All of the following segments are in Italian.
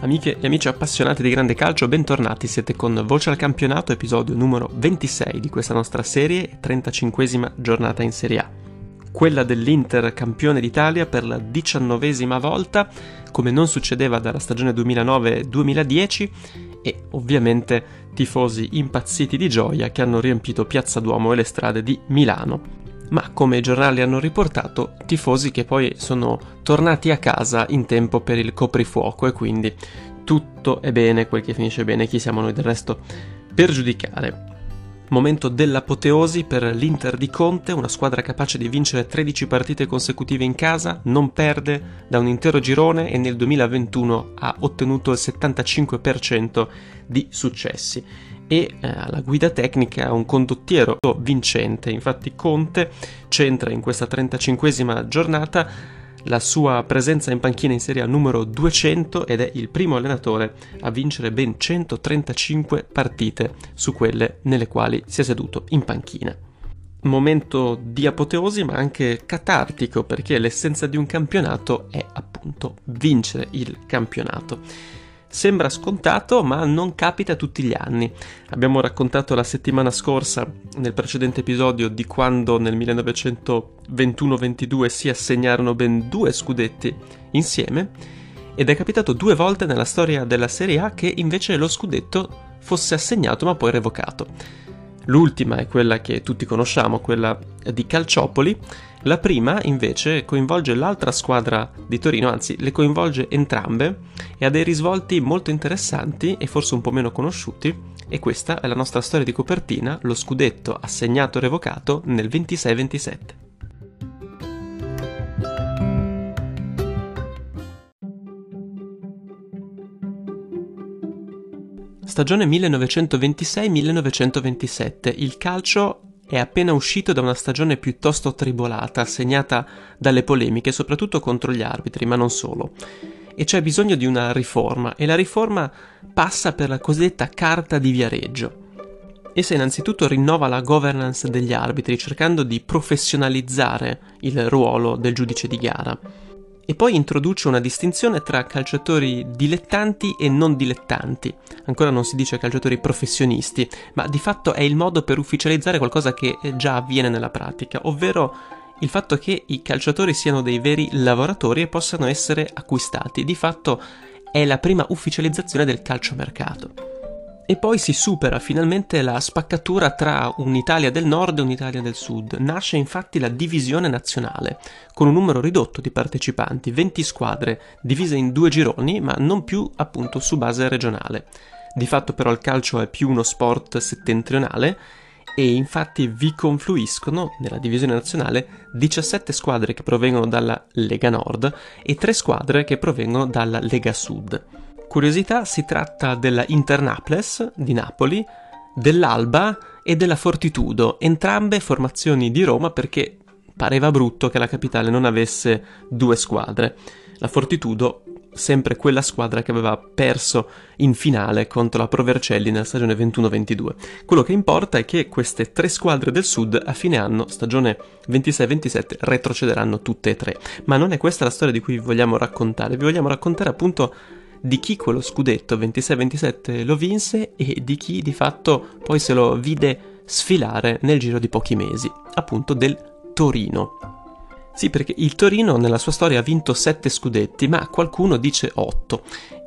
Amiche e amici appassionati di grande calcio, bentornati, siete con Voce al campionato, episodio numero 26 di questa nostra serie, 35esima giornata in Serie A. Quella dell'Inter campione d'Italia per la diciannovesima volta, come non succedeva dalla stagione 2009-2010, e ovviamente tifosi impazziti di gioia che hanno riempito Piazza Duomo e le strade di Milano ma come i giornali hanno riportato, tifosi che poi sono tornati a casa in tempo per il coprifuoco e quindi tutto è bene, quel che finisce bene, chi siamo noi del resto per giudicare. Momento dell'apoteosi per l'Inter di Conte, una squadra capace di vincere 13 partite consecutive in casa, non perde da un intero girone e nel 2021 ha ottenuto il 75% di successi e eh, alla guida tecnica un condottiero vincente. Infatti Conte centra in questa 35esima giornata la sua presenza in panchina in Serie A numero 200 ed è il primo allenatore a vincere ben 135 partite su quelle nelle quali si è seduto in panchina. Momento di apoteosi ma anche catartico perché l'essenza di un campionato è appunto vincere il campionato. Sembra scontato, ma non capita tutti gli anni. Abbiamo raccontato la settimana scorsa, nel precedente episodio, di quando nel 1921-22 si assegnarono ben due scudetti insieme, ed è capitato due volte nella storia della Serie A che invece lo scudetto fosse assegnato ma poi revocato. L'ultima è quella che tutti conosciamo, quella di Calciopoli, la prima invece coinvolge l'altra squadra di Torino, anzi le coinvolge entrambe e ha dei risvolti molto interessanti e forse un po' meno conosciuti e questa è la nostra storia di copertina, lo scudetto assegnato e revocato nel 26-27. Stagione 1926-1927. Il calcio è appena uscito da una stagione piuttosto tribolata, segnata dalle polemiche, soprattutto contro gli arbitri, ma non solo. E c'è bisogno di una riforma, e la riforma passa per la cosiddetta Carta di Viareggio. Essa innanzitutto rinnova la governance degli arbitri, cercando di professionalizzare il ruolo del giudice di gara e poi introduce una distinzione tra calciatori dilettanti e non dilettanti. Ancora non si dice calciatori professionisti, ma di fatto è il modo per ufficializzare qualcosa che già avviene nella pratica, ovvero il fatto che i calciatori siano dei veri lavoratori e possano essere acquistati. Di fatto è la prima ufficializzazione del calciomercato. E poi si supera finalmente la spaccatura tra un'Italia del nord e un'Italia del sud. Nasce infatti la divisione nazionale, con un numero ridotto di partecipanti, 20 squadre, divise in due gironi, ma non più appunto su base regionale. Di fatto però il calcio è più uno sport settentrionale e infatti vi confluiscono nella divisione nazionale 17 squadre che provengono dalla Lega Nord e 3 squadre che provengono dalla Lega Sud. Curiosità, si tratta della Internaples di Napoli, dell'Alba e della Fortitudo, entrambe formazioni di Roma perché pareva brutto che la capitale non avesse due squadre. La Fortitudo, sempre quella squadra che aveva perso in finale contro la Provercelli nella stagione 21-22. Quello che importa è che queste tre squadre del sud a fine anno, stagione 26-27, retrocederanno tutte e tre. Ma non è questa la storia di cui vi vogliamo raccontare, vi vogliamo raccontare appunto di chi quello scudetto 26-27 lo vinse e di chi di fatto poi se lo vide sfilare nel giro di pochi mesi, appunto del Torino. Sì, perché il Torino nella sua storia ha vinto 7 scudetti, ma qualcuno dice 8.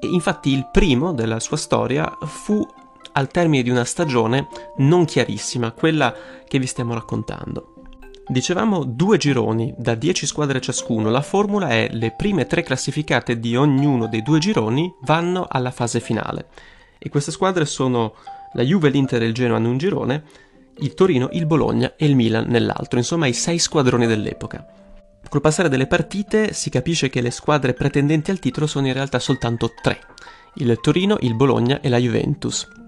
E infatti il primo della sua storia fu al termine di una stagione non chiarissima, quella che vi stiamo raccontando. Dicevamo due gironi da 10 squadre ciascuno, la formula è le prime tre classificate di ognuno dei due gironi vanno alla fase finale. E queste squadre sono la Juve, l'Inter e il Genoa in un girone, il Torino, il Bologna e il Milan nell'altro, insomma i sei squadroni dell'epoca. Col passare delle partite si capisce che le squadre pretendenti al titolo sono in realtà soltanto tre, il Torino, il Bologna e la Juventus.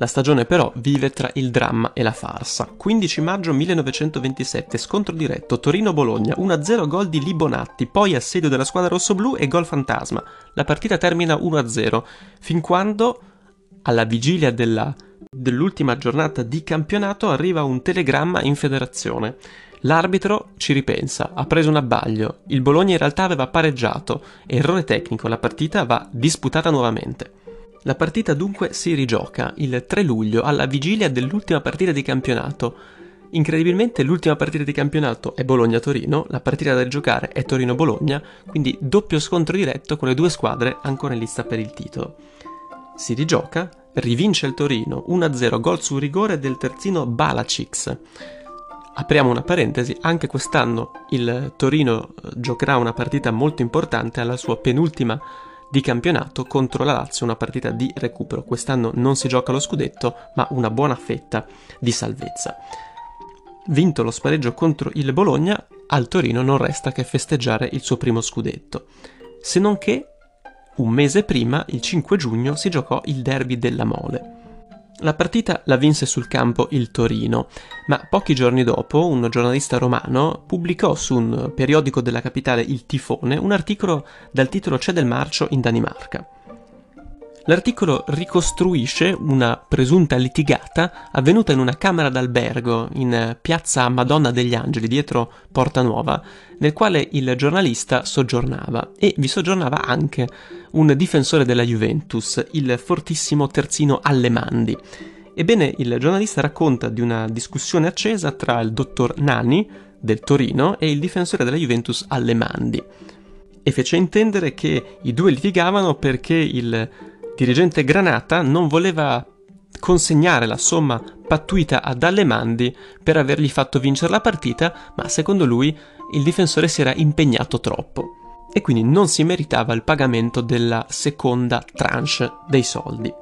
La stagione però vive tra il dramma e la farsa. 15 maggio 1927, scontro diretto, Torino-Bologna, 1-0 gol di Libonatti, poi assedio della squadra rossoblù e gol fantasma. La partita termina 1-0, fin quando, alla vigilia della, dell'ultima giornata di campionato, arriva un telegramma in federazione. L'arbitro ci ripensa, ha preso un abbaglio, il Bologna in realtà aveva pareggiato, errore tecnico, la partita va disputata nuovamente. La partita dunque si rigioca il 3 luglio alla vigilia dell'ultima partita di campionato. Incredibilmente l'ultima partita di campionato è Bologna-Torino, la partita da giocare è Torino-Bologna, quindi doppio scontro diretto con le due squadre ancora in lista per il titolo. Si rigioca, rivince il Torino 1-0 gol su rigore del terzino Balacic. Apriamo una parentesi, anche quest'anno il Torino eh, giocherà una partita molto importante alla sua penultima di campionato contro la Lazio, una partita di recupero. Quest'anno non si gioca lo scudetto, ma una buona fetta di salvezza. Vinto lo spareggio contro il Bologna, al Torino non resta che festeggiare il suo primo scudetto. Se non che un mese prima, il 5 giugno, si giocò il derby della Mole. La partita la vinse sul campo il Torino, ma pochi giorni dopo un giornalista romano pubblicò su un periodico della capitale Il Tifone un articolo dal titolo C'è del marcio in Danimarca. L'articolo ricostruisce una presunta litigata avvenuta in una camera d'albergo in piazza Madonna degli Angeli, dietro Porta Nuova, nel quale il giornalista soggiornava e vi soggiornava anche un difensore della Juventus, il fortissimo terzino Allemandi. Ebbene, il giornalista racconta di una discussione accesa tra il dottor Nani del Torino e il difensore della Juventus Allemandi e fece intendere che i due litigavano perché il dirigente Granata non voleva consegnare la somma pattuita ad Allemandi per avergli fatto vincere la partita, ma secondo lui il difensore si era impegnato troppo e quindi non si meritava il pagamento della seconda tranche dei soldi.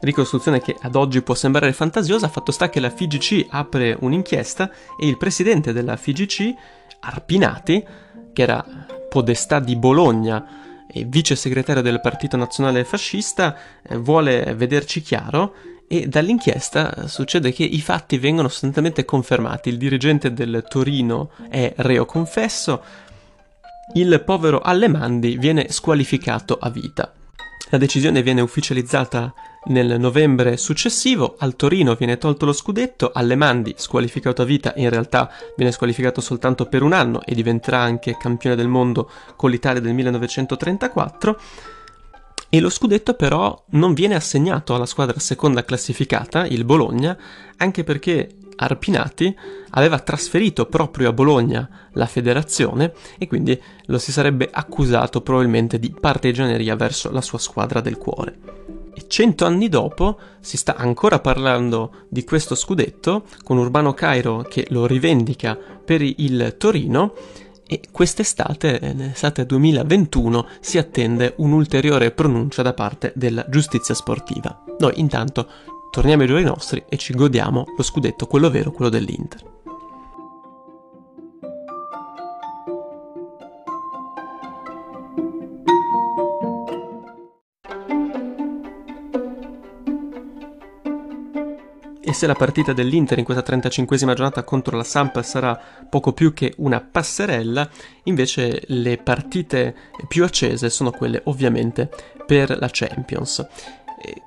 Ricostruzione che ad oggi può sembrare fantasiosa, fatto sta che la FIGC apre un'inchiesta e il presidente della FIGC, Arpinati, che era podestà di Bologna vice segretario del Partito Nazionale Fascista, eh, vuole vederci chiaro e dall'inchiesta succede che i fatti vengono sostanzialmente confermati. Il dirigente del Torino è reo confesso, il povero Allemandi viene squalificato a vita. La decisione viene ufficializzata nel novembre successivo al Torino viene tolto lo scudetto, alle Mandi squalificato a vita, in realtà viene squalificato soltanto per un anno e diventerà anche campione del mondo con l'Italia del 1934. E lo scudetto però non viene assegnato alla squadra seconda classificata, il Bologna, anche perché Arpinati aveva trasferito proprio a Bologna la federazione e quindi lo si sarebbe accusato probabilmente di partigianeria verso la sua squadra del cuore. E cento anni dopo si sta ancora parlando di questo scudetto con Urbano Cairo che lo rivendica per il Torino e quest'estate, l'estate 2021, si attende un'ulteriore pronuncia da parte della giustizia sportiva. Noi intanto torniamo ai giorni nostri e ci godiamo lo scudetto, quello vero, quello dell'Inter. E se la partita dell'Inter in questa 35esima giornata contro la Samp sarà poco più che una passerella, invece le partite più accese sono quelle ovviamente per la Champions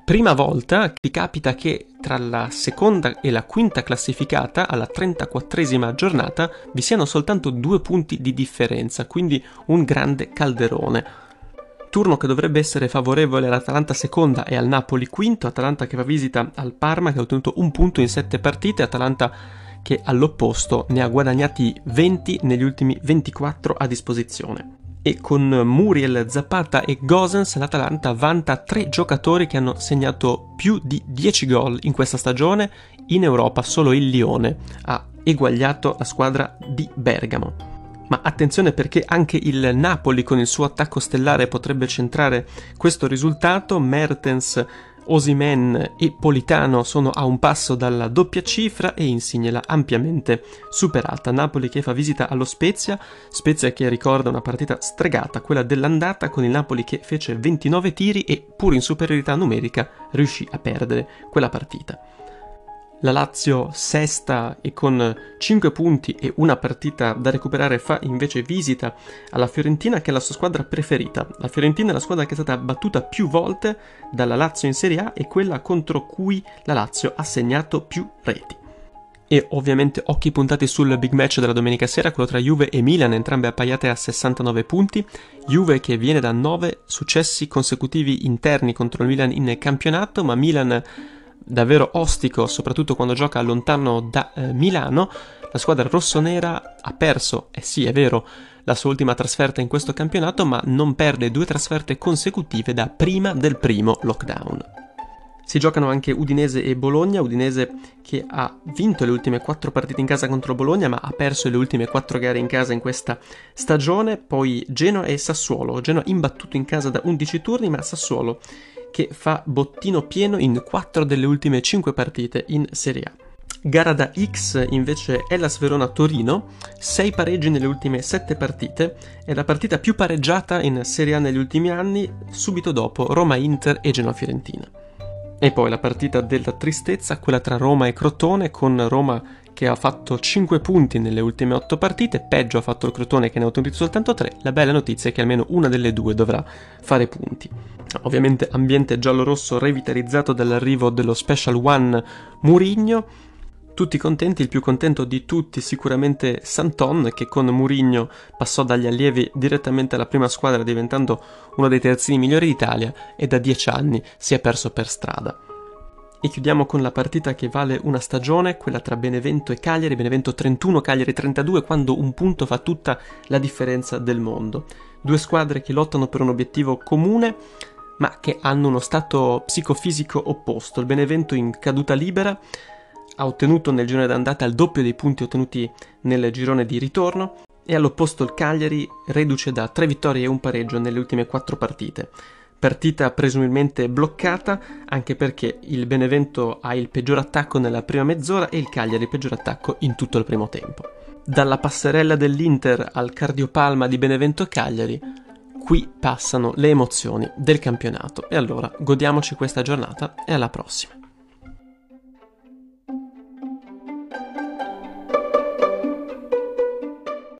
prima volta ti capita che tra la seconda e la quinta classificata alla 34esima giornata vi siano soltanto due punti di differenza, quindi un grande calderone. Turno che dovrebbe essere favorevole all'Atalanta seconda e al Napoli quinto, Atalanta che fa visita al Parma che ha ottenuto un punto in sette partite, Atalanta che all'opposto ne ha guadagnati 20 negli ultimi 24 a disposizione e con Muriel, Zapata e Gosens l'Atalanta vanta tre giocatori che hanno segnato più di 10 gol in questa stagione. In Europa solo il Lione ha eguagliato la squadra di Bergamo. Ma attenzione perché anche il Napoli con il suo attacco stellare potrebbe centrare questo risultato. Mertens Osimen e Politano sono a un passo dalla doppia cifra e Insigne l'ha ampiamente superata. Napoli che fa visita allo Spezia, Spezia che ricorda una partita stregata, quella dell'andata con il Napoli che fece 29 tiri e pur in superiorità numerica riuscì a perdere quella partita. La Lazio sesta e con 5 punti e una partita da recuperare fa invece visita alla Fiorentina che è la sua squadra preferita. La Fiorentina è la squadra che è stata battuta più volte dalla Lazio in Serie A e quella contro cui la Lazio ha segnato più reti. E ovviamente occhi puntati sul big match della domenica sera, quello tra Juve e Milan, entrambe appaiate a 69 punti. Juve che viene da 9 successi consecutivi interni contro il Milan in campionato, ma Milan davvero ostico, soprattutto quando gioca lontano da eh, Milano. La squadra rossonera ha perso, eh sì è vero, la sua ultima trasferta in questo campionato, ma non perde due trasferte consecutive da prima del primo lockdown. Si giocano anche Udinese e Bologna, Udinese che ha vinto le ultime quattro partite in casa contro Bologna ma ha perso le ultime quattro gare in casa in questa stagione, poi Genoa e Sassuolo, Genoa imbattuto in casa da 11 turni ma Sassuolo che fa bottino pieno in quattro delle ultime cinque partite in Serie A. Gara da X invece è la Verona-Torino, 6 pareggi nelle ultime 7 partite, è la partita più pareggiata in Serie A negli ultimi anni, subito dopo Roma-Inter e Genoa-Fiorentina. E poi la partita della tristezza, quella tra Roma e Crotone, con Roma che ha fatto 5 punti nelle ultime 8 partite, peggio ha fatto il Crotone che ne ha ottenuti soltanto 3. La bella notizia è che almeno una delle due dovrà fare punti. Ovviamente ambiente giallo-rosso revitalizzato dall'arrivo dello Special One Murigno tutti contenti, il più contento di tutti sicuramente Santon che con Murigno passò dagli allievi direttamente alla prima squadra diventando uno dei terzini migliori d'Italia e da dieci anni si è perso per strada. E chiudiamo con la partita che vale una stagione, quella tra Benevento e Cagliari, Benevento 31, Cagliari 32, quando un punto fa tutta la differenza del mondo. Due squadre che lottano per un obiettivo comune, ma che hanno uno stato psicofisico opposto. Il Benevento in caduta libera ha ottenuto nel girone d'andata il doppio dei punti ottenuti nel girone di ritorno e all'opposto il Cagliari reduce da tre vittorie e un pareggio nelle ultime quattro partite. Partita presumibilmente bloccata anche perché il Benevento ha il peggior attacco nella prima mezz'ora e il Cagliari il peggior attacco in tutto il primo tempo. Dalla passerella dell'Inter al cardiopalma di Benevento Cagliari, qui passano le emozioni del campionato. E allora godiamoci questa giornata e alla prossima.